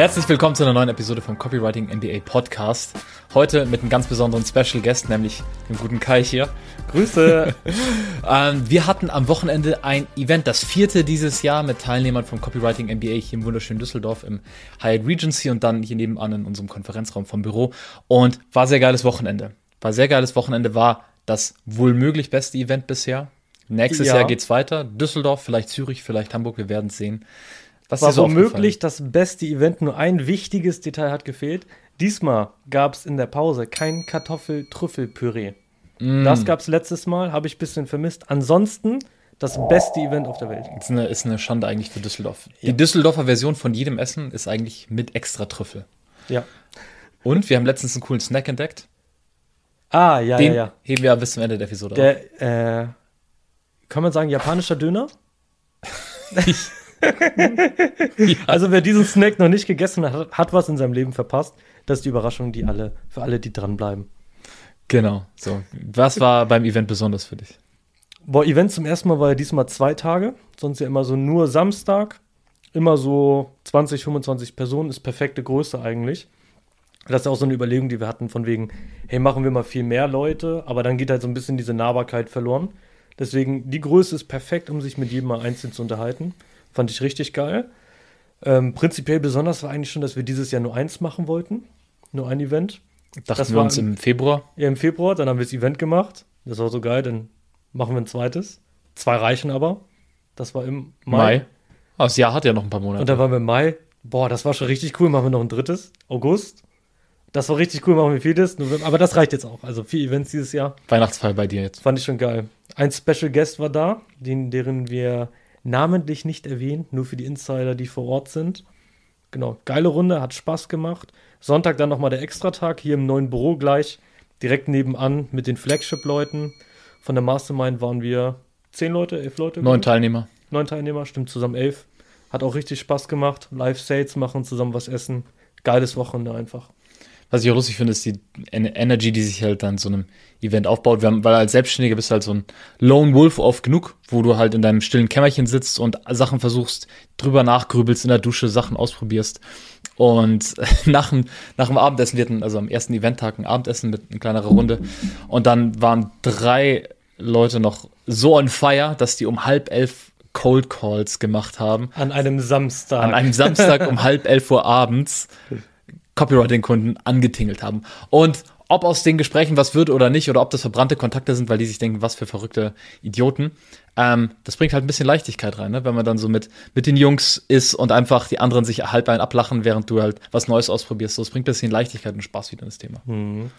Herzlich willkommen zu einer neuen Episode vom Copywriting MBA Podcast. Heute mit einem ganz besonderen Special Guest, nämlich dem guten Kai hier. Grüße! ähm, wir hatten am Wochenende ein Event, das vierte dieses Jahr mit Teilnehmern vom Copywriting MBA hier im wunderschönen Düsseldorf im Hyatt Regency und dann hier nebenan in unserem Konferenzraum vom Büro. Und war sehr geiles Wochenende. War sehr geiles Wochenende, war das wohl möglich beste Event bisher. Nächstes ja. Jahr geht's weiter. Düsseldorf, vielleicht Zürich, vielleicht Hamburg, wir werden es sehen. Was war so womöglich das beste Event, nur ein wichtiges Detail hat gefehlt. Diesmal gab es in der Pause kein Kartoffel-Trüffel-Püree. Mm. Das gab es letztes Mal, habe ich ein bisschen vermisst. Ansonsten das beste Event auf der Welt. Ist eine, ist eine Schande eigentlich für Düsseldorf. Ja. Die Düsseldorfer Version von jedem Essen ist eigentlich mit extra Trüffel. Ja. Und wir haben letztens einen coolen Snack entdeckt. Ah, ja, Den ja, ja. heben wir bis zum Ende der Episode der. Äh, kann man sagen, japanischer Döner? Also wer diesen Snack noch nicht gegessen hat, hat was in seinem Leben verpasst. Das ist die Überraschung, die alle, für alle, die dranbleiben. Genau. So. Was war beim Event besonders für dich? Boah, Event zum ersten Mal war ja diesmal zwei Tage. Sonst ja immer so nur Samstag. Immer so 20, 25 Personen ist perfekte Größe eigentlich. Das ist auch so eine Überlegung, die wir hatten, von wegen, hey, machen wir mal viel mehr Leute, aber dann geht halt so ein bisschen diese Nahbarkeit verloren. Deswegen, die Größe ist perfekt, um sich mit jedem mal einzeln zu unterhalten. Fand ich richtig geil. Ähm, prinzipiell besonders war eigentlich schon, dass wir dieses Jahr nur eins machen wollten. Nur ein Event. Dachten das wir uns im, im Februar? Ja, im Februar. Dann haben wir das Event gemacht. Das war so geil. Dann machen wir ein zweites. Zwei reichen aber. Das war im Mai. Mai. Aber das Jahr hat ja noch ein paar Monate. Und dann waren wir im Mai. Boah, das war schon richtig cool. Machen wir noch ein drittes. August. Das war richtig cool. Machen wir viertes. Aber das reicht jetzt auch. Also vier Events dieses Jahr. Weihnachtsfeier bei dir jetzt. Fand ich schon geil. Ein Special Guest war da, den, deren wir namentlich nicht erwähnt, nur für die Insider, die vor Ort sind. Genau, geile Runde, hat Spaß gemacht. Sonntag dann nochmal der Extratag hier im neuen Büro gleich, direkt nebenan mit den Flagship-Leuten. Von der Mastermind waren wir zehn Leute, elf Leute. Neun Teilnehmer. Neun Teilnehmer, stimmt, zusammen elf. Hat auch richtig Spaß gemacht. Live-Sales machen, zusammen was essen. Geiles Wochenende einfach was ich auch lustig finde, ist die Energy, die sich halt dann so einem Event aufbaut. Haben, weil als Selbstständiger bist du halt so ein Lone Wolf oft genug, wo du halt in deinem stillen Kämmerchen sitzt und Sachen versuchst, drüber nachgrübelst, in der Dusche Sachen ausprobierst. Und nach dem, nach dem Abendessen, wir hatten also am ersten Eventtag ein Abendessen mit einer kleineren Runde. Und dann waren drei Leute noch so on fire, dass die um halb elf Cold Calls gemacht haben. An einem Samstag. An einem Samstag um halb elf Uhr abends. Copywriting-Kunden angetingelt haben. Und ob aus den Gesprächen was wird oder nicht, oder ob das verbrannte Kontakte sind, weil die sich denken, was für verrückte Idioten, ähm, das bringt halt ein bisschen Leichtigkeit rein, ne? wenn man dann so mit, mit den Jungs ist und einfach die anderen sich halb ein ablachen, während du halt was Neues ausprobierst. So, es bringt ein bisschen Leichtigkeit und Spaß wieder ins Thema. Mhm.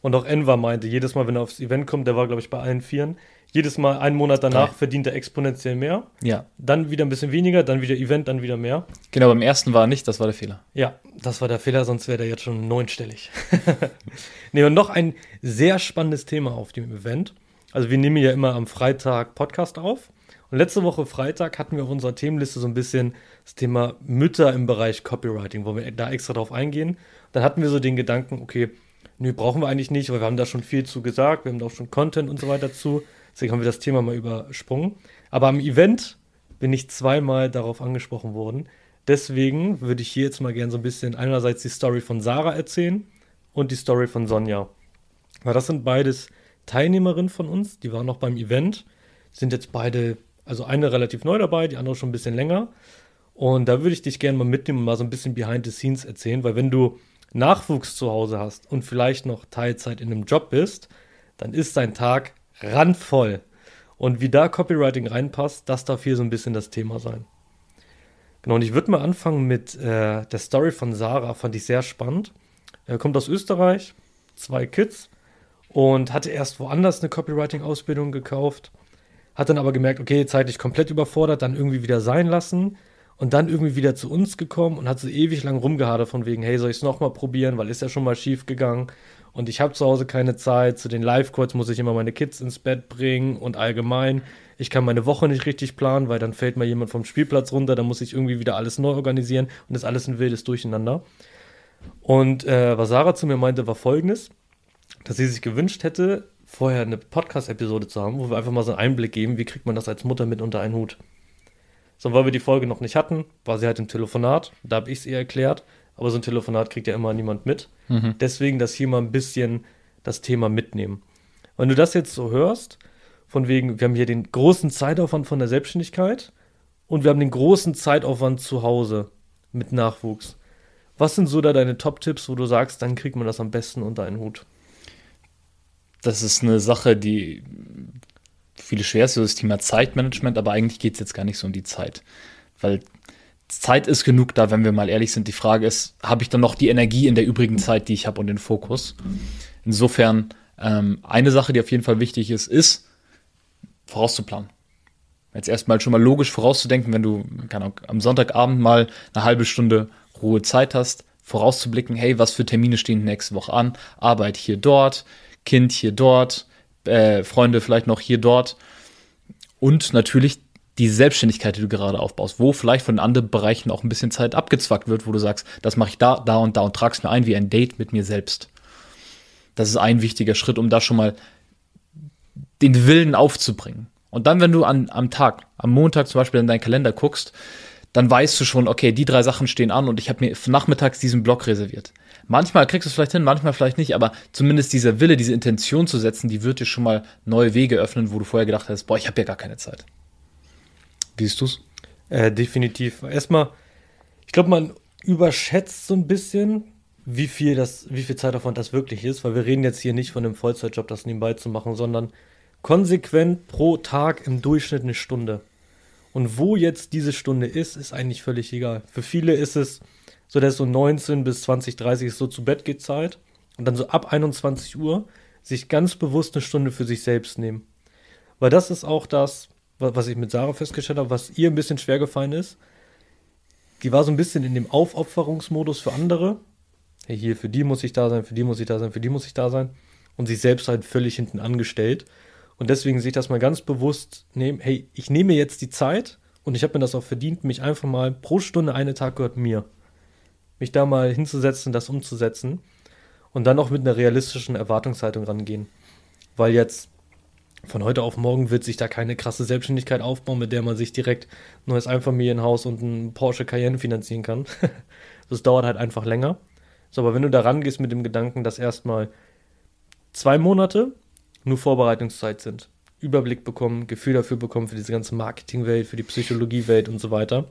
Und auch Enver meinte, jedes Mal, wenn er aufs Event kommt, der war, glaube ich, bei allen Vieren, jedes Mal einen Monat danach Drei. verdient er exponentiell mehr. Ja. Dann wieder ein bisschen weniger, dann wieder Event, dann wieder mehr. Genau, beim ersten war er nicht, das war der Fehler. Ja, das war der Fehler, sonst wäre der jetzt schon neunstellig. nee, und noch ein sehr spannendes Thema auf dem Event. Also wir nehmen ja immer am Freitag Podcast auf. Und letzte Woche Freitag hatten wir auf unserer Themenliste so ein bisschen das Thema Mütter im Bereich Copywriting, wo wir da extra drauf eingehen. Dann hatten wir so den Gedanken, okay, nö, brauchen wir eigentlich nicht, weil wir haben da schon viel zu gesagt, wir haben da auch schon Content und so weiter zu. Deswegen haben wir das Thema mal übersprungen. Aber am Event bin ich zweimal darauf angesprochen worden. Deswegen würde ich hier jetzt mal gerne so ein bisschen einerseits die Story von Sarah erzählen und die Story von Sonja. Weil das sind beides Teilnehmerinnen von uns, die waren noch beim Event, sind jetzt beide, also eine relativ neu dabei, die andere schon ein bisschen länger. Und da würde ich dich gerne mal mitnehmen und mal so ein bisschen behind the scenes erzählen, weil wenn du Nachwuchs zu Hause hast und vielleicht noch Teilzeit in einem Job bist, dann ist dein Tag randvoll. Und wie da Copywriting reinpasst, das darf hier so ein bisschen das Thema sein. Genau, und ich würde mal anfangen mit äh, der Story von Sarah, fand ich sehr spannend. Er kommt aus Österreich, zwei Kids und hatte erst woanders eine Copywriting-Ausbildung gekauft, hat dann aber gemerkt, okay, zeitlich komplett überfordert, dann irgendwie wieder sein lassen und dann irgendwie wieder zu uns gekommen und hat so ewig lang rumgehadert von wegen, hey, soll ich es nochmal probieren, weil ist ja schon mal schief gegangen und ich habe zu Hause keine Zeit. Zu den Live-Calls muss ich immer meine Kids ins Bett bringen und allgemein. Ich kann meine Woche nicht richtig planen, weil dann fällt mal jemand vom Spielplatz runter, dann muss ich irgendwie wieder alles neu organisieren und das ist alles ein wildes Durcheinander. Und äh, was Sarah zu mir meinte, war folgendes, dass sie sich gewünscht hätte, vorher eine Podcast-Episode zu haben, wo wir einfach mal so einen Einblick geben, wie kriegt man das als Mutter mit unter einen Hut. So, weil wir die Folge noch nicht hatten, war sie halt im Telefonat, da habe ich es ihr erklärt, aber so ein Telefonat kriegt ja immer niemand mit. Mhm. Deswegen das hier mal ein bisschen das Thema mitnehmen. Wenn du das jetzt so hörst, von wegen, wir haben hier den großen Zeitaufwand von der Selbstständigkeit und wir haben den großen Zeitaufwand zu Hause mit Nachwuchs. Was sind so da deine Top-Tipps, wo du sagst, dann kriegt man das am besten unter einen Hut? Das ist eine Sache, die viele schwer ist, so das Thema Zeitmanagement, aber eigentlich geht es jetzt gar nicht so um die Zeit. Weil Zeit ist genug da, wenn wir mal ehrlich sind. Die Frage ist, habe ich dann noch die Energie in der übrigen Zeit, die ich habe und den Fokus? Insofern, ähm, eine Sache, die auf jeden Fall wichtig ist, ist, vorauszuplanen. Jetzt erstmal schon mal logisch vorauszudenken, wenn du keine am Sonntagabend mal eine halbe Stunde Ruhe Zeit hast, vorauszublicken, hey, was für Termine stehen nächste Woche an? Arbeit hier, dort, Kind hier, dort, äh, Freunde vielleicht noch hier, dort. Und natürlich die Selbstständigkeit, die du gerade aufbaust, wo vielleicht von anderen Bereichen auch ein bisschen Zeit abgezwackt wird, wo du sagst, das mache ich da, da und da und tragst mir ein wie ein Date mit mir selbst. Das ist ein wichtiger Schritt, um da schon mal den Willen aufzubringen. Und dann, wenn du an, am Tag, am Montag zum Beispiel in deinen Kalender guckst, dann weißt du schon, okay, die drei Sachen stehen an und ich habe mir nachmittags diesen Block reserviert. Manchmal kriegst du es vielleicht hin, manchmal vielleicht nicht, aber zumindest dieser Wille, diese Intention zu setzen, die wird dir schon mal neue Wege öffnen, wo du vorher gedacht hast, boah, ich habe ja gar keine Zeit. Siehst du's? Äh, definitiv. Erstmal, ich glaube, man überschätzt so ein bisschen, wie viel das, wie viel Zeitaufwand das wirklich ist, weil wir reden jetzt hier nicht von einem Vollzeitjob, das nebenbei zu machen, sondern konsequent pro Tag im Durchschnitt eine Stunde. Und wo jetzt diese Stunde ist, ist eigentlich völlig egal. Für viele ist es so, dass so 19 bis 20, 30 ist so zu Bett geht Zeit und dann so ab 21 Uhr sich ganz bewusst eine Stunde für sich selbst nehmen. Weil das ist auch das, was ich mit Sarah festgestellt habe, was ihr ein bisschen schwer gefallen ist. Die war so ein bisschen in dem Aufopferungsmodus für andere. Hey, hier, für die muss ich da sein, für die muss ich da sein, für die muss ich da sein. Und sich selbst halt völlig hinten angestellt. Und deswegen sich das mal ganz bewusst nehmen, hey, ich nehme jetzt die Zeit und ich habe mir das auch verdient, mich einfach mal pro Stunde einen Tag gehört mir. Mich da mal hinzusetzen, das umzusetzen und dann auch mit einer realistischen Erwartungshaltung rangehen. Weil jetzt von heute auf morgen wird sich da keine krasse Selbstständigkeit aufbauen, mit der man sich direkt ein neues Einfamilienhaus und ein Porsche Cayenne finanzieren kann. das dauert halt einfach länger. So, aber wenn du da rangehst mit dem Gedanken, dass erstmal zwei Monate nur Vorbereitungszeit sind, Überblick bekommen, Gefühl dafür bekommen für diese ganze Marketingwelt, für die Psychologiewelt und so weiter.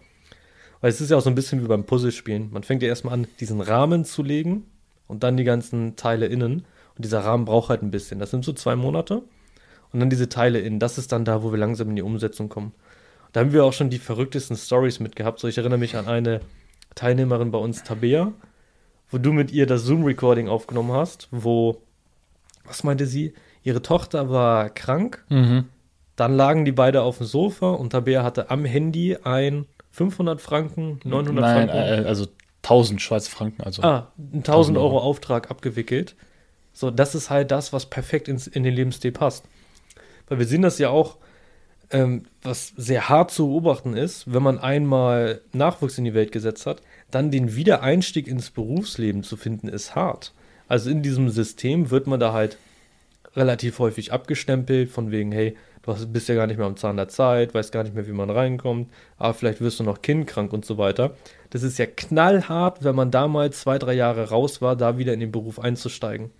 Weil es ist ja auch so ein bisschen wie beim Puzzlespielen. Man fängt ja erstmal an, diesen Rahmen zu legen und dann die ganzen Teile innen. Und dieser Rahmen braucht halt ein bisschen. Das sind so zwei Monate. Und dann diese Teile innen. Das ist dann da, wo wir langsam in die Umsetzung kommen. Da haben wir auch schon die verrücktesten Stories mitgehabt. So, ich erinnere mich an eine Teilnehmerin bei uns, Tabea, wo du mit ihr das Zoom-Recording aufgenommen hast, wo, was meinte sie? Ihre Tochter war krank. Mhm. Dann lagen die beide auf dem Sofa und Tabea hatte am Handy ein 500 Franken, 900 Nein, Franken. Äh, also 1000 Schweizer Franken. Also ah, 1000 Euro Auftrag abgewickelt. So, das ist halt das, was perfekt ins, in den Lebensstil passt. Weil wir sehen das ja auch, ähm, was sehr hart zu beobachten ist, wenn man einmal Nachwuchs in die Welt gesetzt hat, dann den Wiedereinstieg ins Berufsleben zu finden, ist hart. Also in diesem System wird man da halt relativ häufig abgestempelt, von wegen, hey, du bist ja gar nicht mehr am Zahn der Zeit, weißt gar nicht mehr, wie man reinkommt, aber vielleicht wirst du noch kindkrank und so weiter. Das ist ja knallhart, wenn man damals zwei, drei Jahre raus war, da wieder in den Beruf einzusteigen.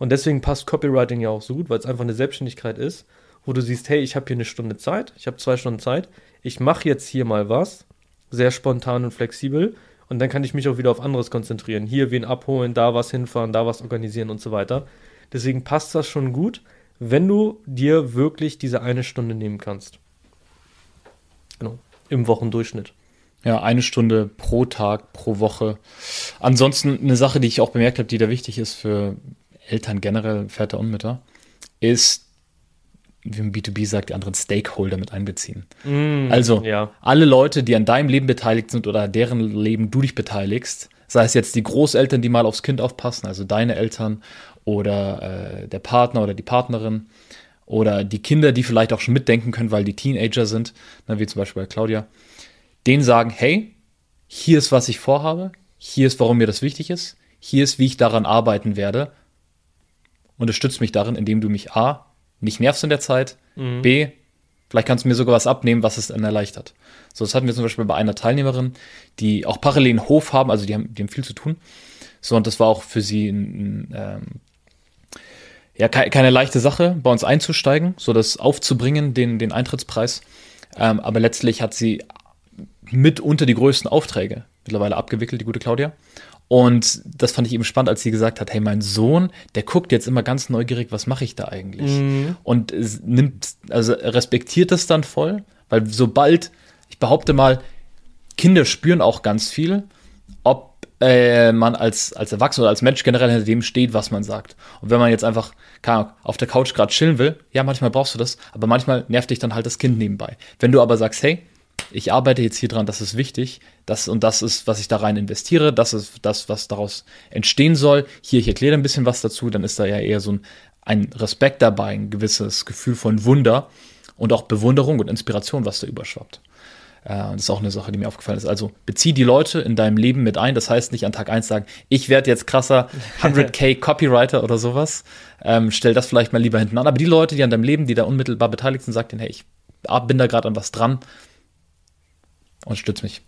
Und deswegen passt Copywriting ja auch so gut, weil es einfach eine Selbstständigkeit ist, wo du siehst, hey, ich habe hier eine Stunde Zeit, ich habe zwei Stunden Zeit, ich mache jetzt hier mal was, sehr spontan und flexibel, und dann kann ich mich auch wieder auf anderes konzentrieren. Hier wen abholen, da was hinfahren, da was organisieren und so weiter. Deswegen passt das schon gut, wenn du dir wirklich diese eine Stunde nehmen kannst. Genau, im Wochendurchschnitt. Ja, eine Stunde pro Tag, pro Woche. Ansonsten eine Sache, die ich auch bemerkt habe, die da wichtig ist für Eltern generell, Väter und Mütter, ist, wie man B2B sagt, die anderen Stakeholder mit einbeziehen. Mm, also ja. alle Leute, die an deinem Leben beteiligt sind oder deren Leben du dich beteiligst, sei es jetzt die Großeltern, die mal aufs Kind aufpassen, also deine Eltern oder äh, der Partner oder die Partnerin oder die Kinder, die vielleicht auch schon mitdenken können, weil die Teenager sind, ne, wie zum Beispiel bei Claudia, denen sagen, hey, hier ist, was ich vorhabe, hier ist, warum mir das wichtig ist, hier ist, wie ich daran arbeiten werde. Unterstützt mich darin, indem du mich A, nicht nervst in der Zeit, mhm. B, vielleicht kannst du mir sogar was abnehmen, was es dann erleichtert. So, das hatten wir zum Beispiel bei einer Teilnehmerin, die auch parallel einen Hof haben, also die haben, die haben viel zu tun. So, und das war auch für sie ein, ein ähm, ja, keine leichte Sache, bei uns einzusteigen, so das aufzubringen, den, den Eintrittspreis. Ähm, aber letztlich hat sie mitunter die größten Aufträge mittlerweile abgewickelt, die gute Claudia. Und das fand ich eben spannend, als sie gesagt hat, hey, mein Sohn, der guckt jetzt immer ganz neugierig, was mache ich da eigentlich? Mhm. Und nimmt, also respektiert das dann voll, weil sobald, ich behaupte mal, Kinder spüren auch ganz viel, ob äh, man als, als Erwachsener oder als Mensch generell hinter dem steht, was man sagt. Und wenn man jetzt einfach keine Ahnung, auf der Couch gerade chillen will, ja, manchmal brauchst du das, aber manchmal nervt dich dann halt das Kind nebenbei. Wenn du aber sagst, hey, ich arbeite jetzt hier dran, das ist wichtig, das und das ist, was ich da rein investiere, das ist das, was daraus entstehen soll. Hier, ich erkläre ein bisschen was dazu, dann ist da ja eher so ein, ein Respekt dabei, ein gewisses Gefühl von Wunder und auch Bewunderung und Inspiration, was da überschwappt. Äh, das ist auch eine Sache, die mir aufgefallen ist. Also bezieh die Leute in deinem Leben mit ein. Das heißt nicht an Tag 1 sagen, ich werde jetzt krasser 100k Copywriter oder sowas. Ähm, stell das vielleicht mal lieber hinten an. Aber die Leute, die an deinem Leben, die da unmittelbar beteiligt sind, sag denen, hey, ich bin da gerade an was dran und stütz mich.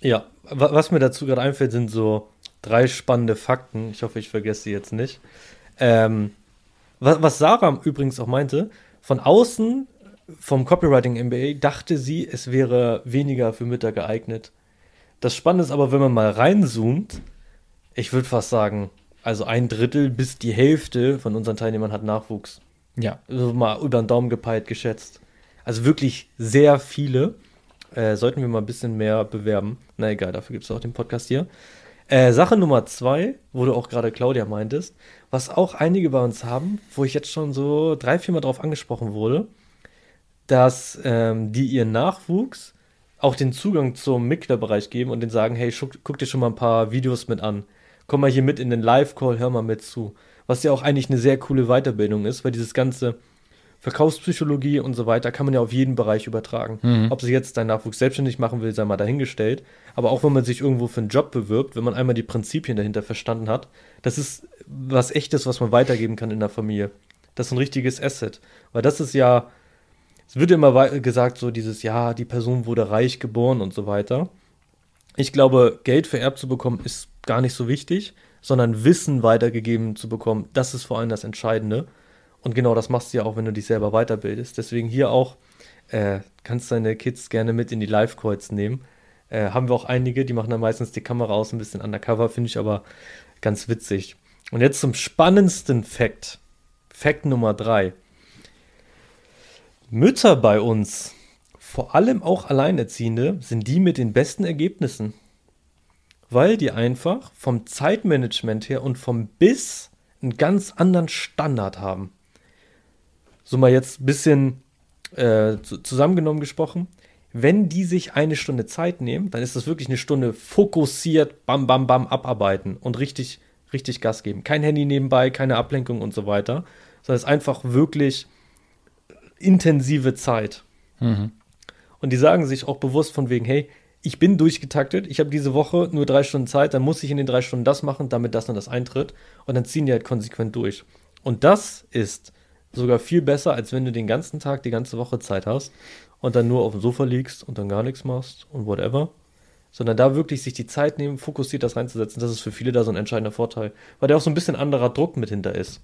Ja, was mir dazu gerade einfällt, sind so drei spannende Fakten. Ich hoffe, ich vergesse sie jetzt nicht. Ähm, was, was Sarah übrigens auch meinte, von außen vom Copywriting MBA dachte sie, es wäre weniger für Mütter geeignet. Das Spannende ist aber, wenn man mal reinzoomt, ich würde fast sagen, also ein Drittel bis die Hälfte von unseren Teilnehmern hat Nachwuchs. Ja. Also mal über den Daumen gepeilt geschätzt. Also wirklich sehr viele. Äh, sollten wir mal ein bisschen mehr bewerben. Na egal, dafür gibt es auch den Podcast hier. Äh, Sache Nummer zwei, wo du auch gerade Claudia meintest, was auch einige bei uns haben, wo ich jetzt schon so drei, vier Mal drauf angesprochen wurde, dass ähm, die ihren Nachwuchs auch den Zugang zum Mickler-Bereich geben und den sagen, hey, guck dir schon mal ein paar Videos mit an. Komm mal hier mit in den Live-Call, hör mal mit zu. Was ja auch eigentlich eine sehr coole Weiterbildung ist, weil dieses ganze Verkaufspsychologie und so weiter kann man ja auf jeden Bereich übertragen. Mhm. Ob sich jetzt dein Nachwuchs selbstständig machen will, sei mal dahingestellt. Aber auch wenn man sich irgendwo für einen Job bewirbt, wenn man einmal die Prinzipien dahinter verstanden hat, das ist was echtes, was man weitergeben kann in der Familie. Das ist ein richtiges Asset. Weil das ist ja es wird immer gesagt, so dieses, ja, die Person wurde reich geboren und so weiter. Ich glaube, Geld vererbt zu bekommen ist gar nicht so wichtig, sondern Wissen weitergegeben zu bekommen, das ist vor allem das Entscheidende. Und genau das machst du ja auch, wenn du dich selber weiterbildest. Deswegen hier auch, äh, kannst deine Kids gerne mit in die Live-Calls nehmen. Äh, haben wir auch einige, die machen dann meistens die Kamera aus, ein bisschen undercover, finde ich aber ganz witzig. Und jetzt zum spannendsten Fact. Fact Nummer drei. Mütter bei uns, vor allem auch Alleinerziehende, sind die mit den besten Ergebnissen. Weil die einfach vom Zeitmanagement her und vom Biss einen ganz anderen Standard haben. So mal jetzt ein bisschen äh, zusammengenommen gesprochen. Wenn die sich eine Stunde Zeit nehmen, dann ist das wirklich eine Stunde fokussiert, bam, bam, bam, abarbeiten und richtig, richtig Gas geben. Kein Handy nebenbei, keine Ablenkung und so weiter, sondern es ist einfach wirklich intensive Zeit. Mhm. Und die sagen sich auch bewusst von wegen, hey, ich bin durchgetaktet, ich habe diese Woche nur drei Stunden Zeit, dann muss ich in den drei Stunden das machen, damit das und das eintritt. Und dann ziehen die halt konsequent durch. Und das ist sogar viel besser, als wenn du den ganzen Tag, die ganze Woche Zeit hast und dann nur auf dem Sofa liegst und dann gar nichts machst und whatever. Sondern da wirklich sich die Zeit nehmen, fokussiert das reinzusetzen, das ist für viele da so ein entscheidender Vorteil. Weil da auch so ein bisschen anderer Druck mit hinter ist.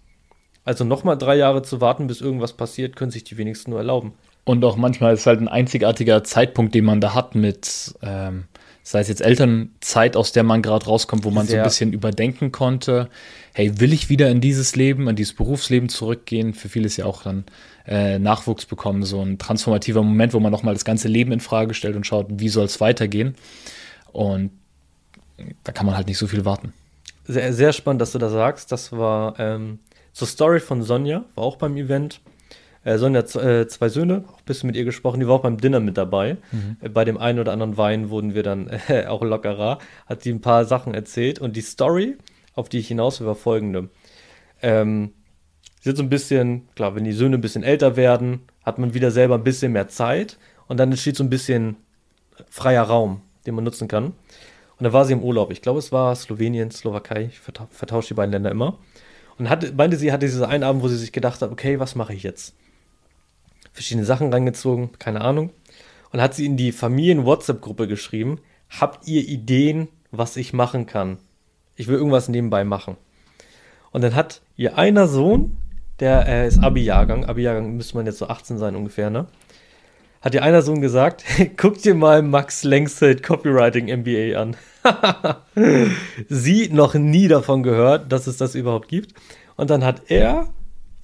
Also nochmal drei Jahre zu warten, bis irgendwas passiert, können sich die wenigsten nur erlauben. Und auch manchmal ist halt ein einzigartiger Zeitpunkt, den man da hat mit, ähm, sei es jetzt Elternzeit, aus der man gerade rauskommt, wo man Sehr. so ein bisschen überdenken konnte, hey, will ich wieder in dieses Leben, in dieses Berufsleben zurückgehen? Für viele ist ja auch dann äh, Nachwuchs bekommen, so ein transformativer Moment, wo man nochmal das ganze Leben in Frage stellt und schaut, wie soll es weitergehen? Und da kann man halt nicht so viel warten. Sehr, sehr spannend, dass du das sagst. Das war ähm, zur Story von Sonja, war auch beim Event. Äh, Sonja hat äh, zwei Söhne, auch ein bisschen mit ihr gesprochen, die war auch beim Dinner mit dabei. Mhm. Äh, bei dem einen oder anderen Wein wurden wir dann äh, auch lockerer, hat die ein paar Sachen erzählt. Und die Story, auf die ich hinaus will, war folgende. Ähm, sie hat so ein bisschen, klar, wenn die Söhne ein bisschen älter werden, hat man wieder selber ein bisschen mehr Zeit und dann entsteht so ein bisschen freier Raum, den man nutzen kann. Und dann war sie im Urlaub. Ich glaube, es war Slowenien, Slowakei. Ich vertausche die beiden Länder immer. Und hatte, meinte, sie hatte diesen einen Abend, wo sie sich gedacht hat, okay, was mache ich jetzt? Verschiedene Sachen reingezogen, keine Ahnung. Und hat sie in die Familien-WhatsApp-Gruppe geschrieben, habt ihr Ideen, was ich machen kann? Ich will irgendwas nebenbei machen. Und dann hat ihr einer Sohn, der äh, ist Abi-Jahrgang, Abi-Jahrgang müsste man jetzt so 18 sein ungefähr, ne? Hat ihr einer Sohn gesagt, guck dir mal Max Lengsfeld Copywriting MBA an. Sie noch nie davon gehört, dass es das überhaupt gibt. Und dann hat er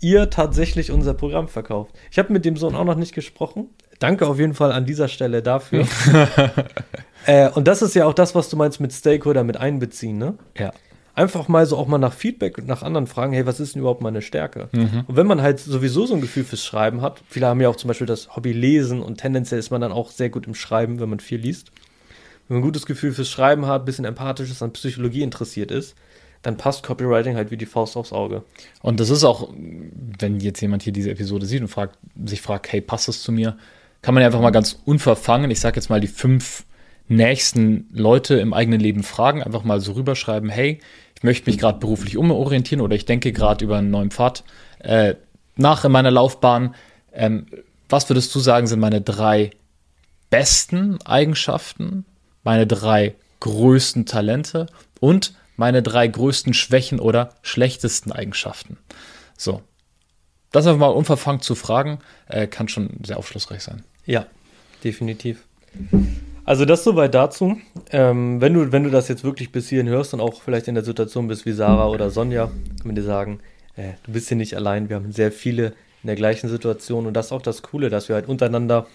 ihr tatsächlich unser Programm verkauft. Ich habe mit dem Sohn auch noch nicht gesprochen. Danke auf jeden Fall an dieser Stelle dafür. äh, und das ist ja auch das, was du meinst mit Stakeholder mit einbeziehen, ne? Ja. Einfach mal so auch mal nach Feedback, nach anderen fragen, hey, was ist denn überhaupt meine Stärke? Und wenn man halt sowieso so ein Gefühl fürs Schreiben hat, viele haben ja auch zum Beispiel das Hobby Lesen und tendenziell ist man dann auch sehr gut im Schreiben, wenn man viel liest. Wenn man ein gutes Gefühl fürs Schreiben hat, ein bisschen empathisch ist, an Psychologie interessiert ist, dann passt Copywriting halt wie die Faust aufs Auge. Und das ist auch, wenn jetzt jemand hier diese Episode sieht und fragt, sich fragt, hey, passt das zu mir? Kann man ja einfach mal ganz unverfangen, ich sag jetzt mal die fünf nächsten Leute im eigenen Leben fragen, einfach mal so rüberschreiben, hey, ich möchte mich gerade beruflich umorientieren oder ich denke gerade über einen neuen Pfad äh, nach in meiner Laufbahn. Ähm, was würdest du sagen, sind meine drei besten Eigenschaften, meine drei größten Talente und meine drei größten Schwächen oder schlechtesten Eigenschaften? So. Das einfach mal unverfangen zu fragen, äh, kann schon sehr aufschlussreich sein. Ja, definitiv. Also das soweit dazu. Ähm, wenn, du, wenn du das jetzt wirklich bis hierhin hörst und auch vielleicht in der Situation bist wie Sarah oder Sonja, kann man dir sagen, äh, du bist hier nicht allein. Wir haben sehr viele in der gleichen Situation und das ist auch das Coole, dass wir halt untereinander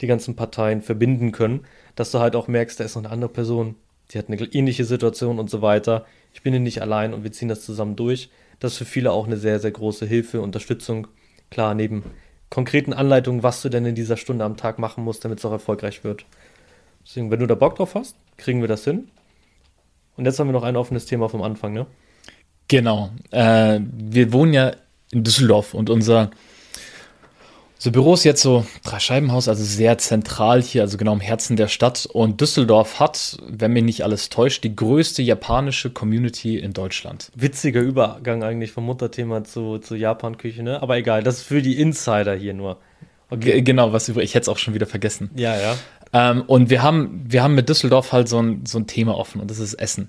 die ganzen Parteien verbinden können, dass du halt auch merkst, da ist noch eine andere Person, die hat eine ähnliche Situation und so weiter. Ich bin hier nicht allein und wir ziehen das zusammen durch. Das ist für viele auch eine sehr, sehr große Hilfe, Unterstützung. Klar, neben konkreten Anleitungen, was du denn in dieser Stunde am Tag machen musst, damit es auch erfolgreich wird. Deswegen, wenn du da Bock drauf hast, kriegen wir das hin. Und jetzt haben wir noch ein offenes Thema vom Anfang, ne? Genau. Äh, wir wohnen ja in Düsseldorf und unser, unser Büro ist jetzt so Dreischeibenhaus, also sehr zentral hier, also genau im Herzen der Stadt. Und Düsseldorf hat, wenn mich nicht alles täuscht, die größte japanische Community in Deutschland. Witziger Übergang eigentlich vom Mutterthema zu, zu Japan-Küche, ne? Aber egal, das ist für die Insider hier nur. G genau, was über, ich hätte es auch schon wieder vergessen. Ja, ja. Ähm, und wir haben, wir haben mit Düsseldorf halt so ein, so ein Thema offen und das ist Essen.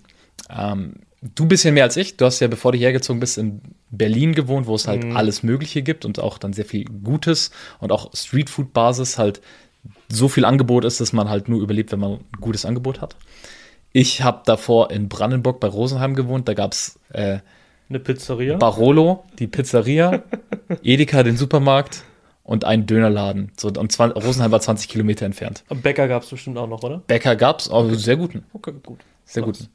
Ähm, du ein bisschen mehr als ich. Du hast ja, bevor du hergezogen bist, in Berlin gewohnt, wo es halt Mhm. alles Mögliche gibt und auch dann sehr viel Gutes und auch Streetfood-Basis halt so viel Angebot ist, dass man halt nur überlebt, wenn man ein gutes Angebot hat. Ich habe davor in Brandenburg bei Rosenheim gewohnt. Da gab es äh, Eine Pizzeria. Barolo, die Pizzeria, Edeka, den Supermarkt und einen Dönerladen. So, und 20, Rosenheim war 20 Kilometer entfernt. Am Bäcker gab es bestimmt auch noch, oder? Bäcker gab's, aber sehr guten. Okay, gut. Sehr Nice. guten.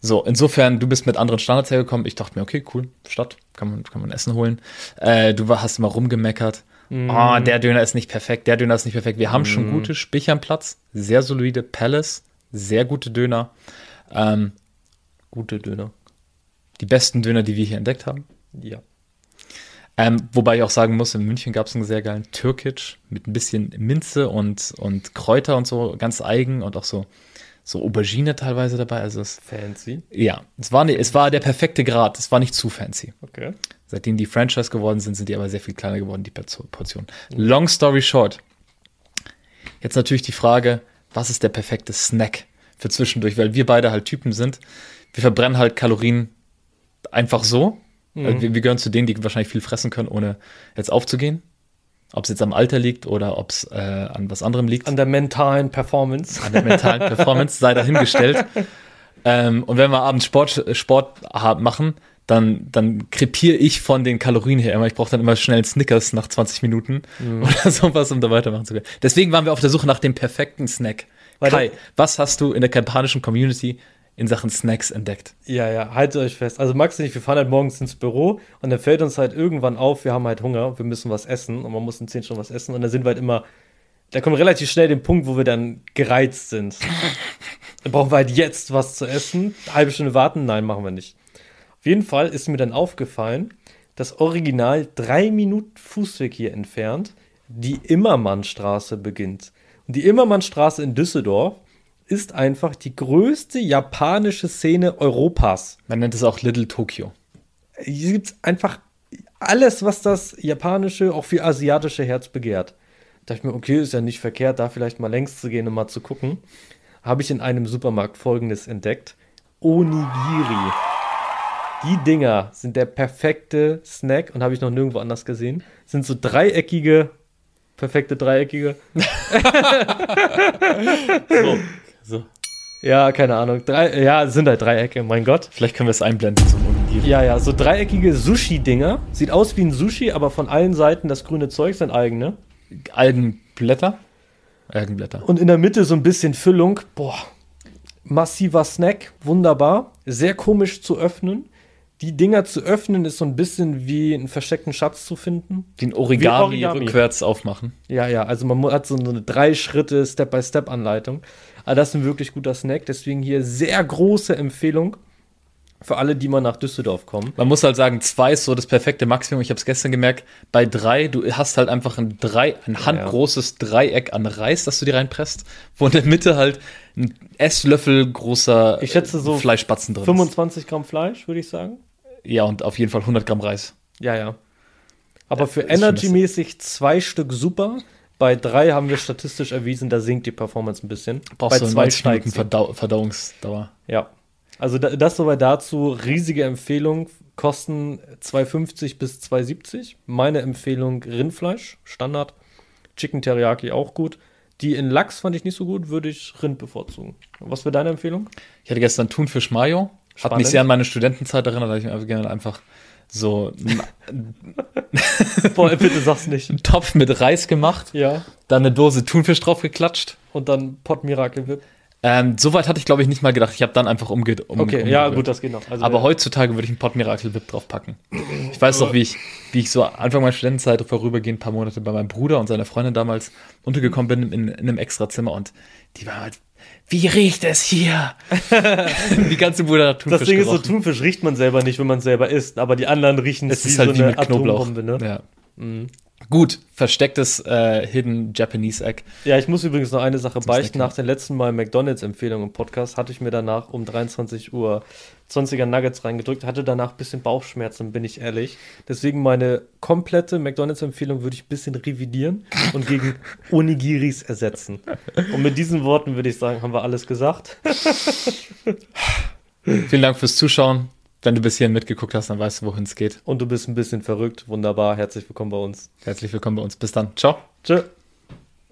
So, insofern, du bist mit anderen Standards hergekommen. Ich dachte mir, okay, cool, Stadt, kann man, kann man Essen holen. Äh, du hast immer rumgemeckert. Mhm. Oh, der Döner ist nicht perfekt, der Döner ist nicht perfekt. Wir haben schon gute Spich am Platz, sehr solide Palace, sehr gute Döner. Ähm, Gute Döner. die besten Döner, die wir hier entdeckt haben. Ja. Ähm, wobei ich auch sagen muss, in München gab es einen sehr geilen Türkisch mit ein bisschen Minze und, und Kräuter und so, ganz eigen und auch so, so Aubergine teilweise dabei. Also es, Fancy. ja, es war, es war der perfekte Grad, es war nicht zu fancy. Okay. Seitdem die Franchise geworden sind, sind die aber sehr viel kleiner geworden, die Portion. Long story short. Jetzt natürlich die Frage, was ist der perfekte Snack für zwischendurch? Weil wir beide halt Typen sind. Wir verbrennen halt Kalorien einfach so. Also wir, wir gehören zu denen, die wahrscheinlich viel fressen können, ohne jetzt aufzugehen. Ob es jetzt am Alter liegt oder ob es äh, an was anderem liegt An der mentalen Performance. an der mentalen Performance sei dahingestellt. ähm, und wenn wir abends Sport, Sport machen, dann, dann krepiere ich von den Kalorien her immer. Ich brauche dann immer schnell Snickers nach 20 Minuten oder sowas, um da weitermachen zu können. Deswegen waren wir auf der Suche nach dem perfekten Snack. Weil Kai, was hast du in der japanischen Community in Sachen Snacks entdeckt? Ja, ja, haltet euch fest. Also Max und ich, wir fahren halt morgens ins Büro und dann fällt uns halt irgendwann auf, wir haben halt Hunger, wir müssen was essen und man muss in 10 Stunden was essen und dann sind wir halt immer, da kommt relativ schnell den Punkt, wo wir dann gereizt sind. dann brauchen wir halt jetzt was zu essen. Eine halbe Stunde warten? Nein, machen wir nicht. Auf jeden Fall ist mir dann aufgefallen, dass original drei Minuten Fußweg hier entfernt die Immermannstraße beginnt. Und die Immermannstraße in Düsseldorf ist einfach die größte japanische Szene Europas. Man nennt es auch Little Tokyo. hier gibt es einfach alles, was das japanische, auch für asiatische Herz begehrt. Da dachte ich mir, okay, ist ja nicht verkehrt, da vielleicht mal längs zu gehen und mal zu gucken. Habe ich in einem Supermarkt folgendes entdeckt: Onigiri. Die Dinger sind der perfekte Snack und habe ich noch nirgendwo anders gesehen. Sind so dreieckige, perfekte dreieckige. So, so. Ja, keine Ahnung. Drei, ja, sind halt Dreiecke, mein Gott. Vielleicht können wir es einblenden zum Onigiri. Ja, ja, so dreieckige Sushi-Dinger. Sieht aus wie ein Sushi, aber von allen Seiten das grüne Zeug sind eigene. Algenblätter? Algenblätter. Und in der Mitte so ein bisschen Füllung. Boah, massiver Snack, wunderbar. Sehr komisch zu öffnen. Die Dinger zu öffnen ist so ein bisschen wie einen versteckten Schatz zu finden. Den Origami, Origami. rückwärts aufmachen. Ja, ja, also man hat so eine drei Schritte Step-by-Step-Anleitung. Aber das ist ein wirklich guter Snack, deswegen hier sehr große Empfehlung für alle, die mal nach Düsseldorf kommen. Man muss halt sagen, zwei ist so das perfekte Maximum. Ich habe es gestern gemerkt. Bei drei, du hast halt einfach ein, drei, ein handgroßes Dreieck an Reis, das du dir reinpresst, wo in der Mitte halt ein Esslöffel großer Ich schätze so äh, Fleischbatzen drin 25 Gramm Fleisch, würde ich sagen. Ja, und auf jeden Fall 100 Gramm Reis. Ja, ja. Aber für ist schon Energy-mäßig zwei Stück super. Bei drei haben wir statistisch erwiesen, da sinkt die Performance ein bisschen. Brauchst Bei du zwei 90 steigt Minuten. Verdau Verdauungsdauer. Ja. Also da, das soweit dazu. Riesige Empfehlung. Kosten 2,50 bis 2,70. Meine Empfehlung Rindfleisch, Standard. Chicken Teriyaki auch gut. Die in Lachs fand ich nicht so gut, würde ich Rind bevorzugen. Was wäre deine Empfehlung? Ich hatte gestern Thunfisch Mayo. Hat Spannend. mich sehr an meine Studentenzeit erinnert, da ich mir gerne einfach so Boah, bitte sag's nicht. einen Topf mit Reis gemacht, Ja. dann eine Dose Thunfisch draufgeklatscht. Und dann Pot Miracle Whip. Ähm, Soweit hatte ich, glaube ich, nicht mal gedacht. Ich habe dann einfach umge um, Okay, ja, umgerührt. gut, das geht noch. Also, Aber äh, heutzutage würde ich einen Pot Miracle Whip draufpacken. Ich weiß noch, wie ich, wie ich so Anfang meiner Studentenzeit vorübergehend ein paar Monate bei meinem Bruder und seiner Freundin damals untergekommen bin in, in einem Extrazimmer und die war halt, wie riecht es hier? die ganze Bude nach Das Thunfisch Ding ist so, gerochen. Thunfisch riecht man selber nicht, wenn man es selber isst, aber die anderen riechen Es ist halt wie mit Knoblauch. Atombombe, ne? Ja. Gut, verstecktes äh, Hidden Japanese Egg. Ja, ich muss übrigens noch eine Sache beichten. Nach der letzten Mal McDonalds-Empfehlung im Podcast hatte ich mir danach um 23 Uhr 20er Nuggets reingedrückt, hatte danach ein bisschen Bauchschmerzen, bin ich ehrlich. Deswegen meine komplette McDonalds-Empfehlung würde ich ein bisschen revidieren und gegen Onigiris ersetzen. Und mit diesen Worten würde ich sagen, haben wir alles gesagt. Vielen Dank fürs Zuschauen. Wenn du bis hierhin mitgeguckt hast, dann weißt du, wohin es geht. Und du bist ein bisschen verrückt. Wunderbar. Herzlich willkommen bei uns. Herzlich willkommen bei uns. Bis dann. Ciao. Tschö.